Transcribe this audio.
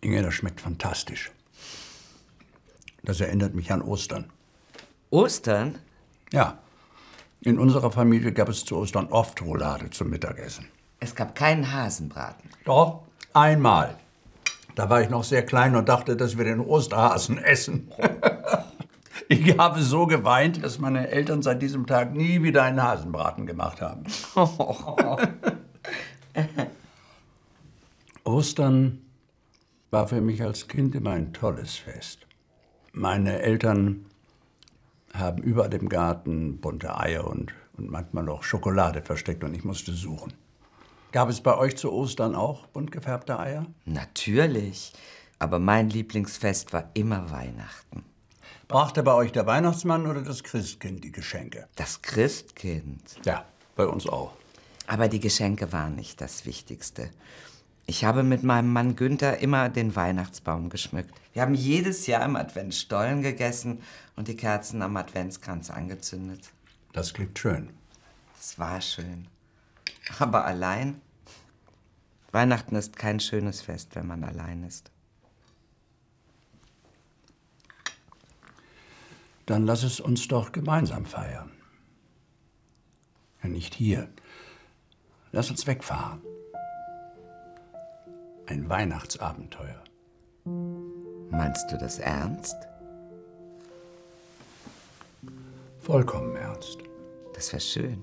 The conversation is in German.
Inge, das schmeckt fantastisch. Das erinnert mich an Ostern. Ostern? Ja. In unserer Familie gab es zu Ostern oft Roulade zum Mittagessen. Es gab keinen Hasenbraten. Doch, einmal. Da war ich noch sehr klein und dachte, dass wir den Osterhasen essen. Ich habe so geweint, dass meine Eltern seit diesem Tag nie wieder einen Hasenbraten gemacht haben. Ostern war für mich als Kind immer ein tolles Fest. Meine Eltern haben überall im Garten bunte Eier und, und manchmal noch Schokolade versteckt und ich musste suchen. Gab es bei euch zu Ostern auch bunt gefärbte Eier? Natürlich. Aber mein Lieblingsfest war immer Weihnachten. Brachte bei euch der Weihnachtsmann oder das Christkind die Geschenke? Das Christkind. Ja, bei uns auch. Aber die Geschenke waren nicht das Wichtigste. Ich habe mit meinem Mann Günther immer den Weihnachtsbaum geschmückt. Wir haben jedes Jahr im Advent Stollen gegessen und die Kerzen am Adventskranz angezündet. Das klingt schön. Es war schön. Aber allein? Weihnachten ist kein schönes Fest, wenn man allein ist. Dann lass es uns doch gemeinsam feiern. Ja, nicht hier. Lass uns wegfahren. Ein Weihnachtsabenteuer. Meinst du das ernst? Vollkommen ernst. Das wäre schön.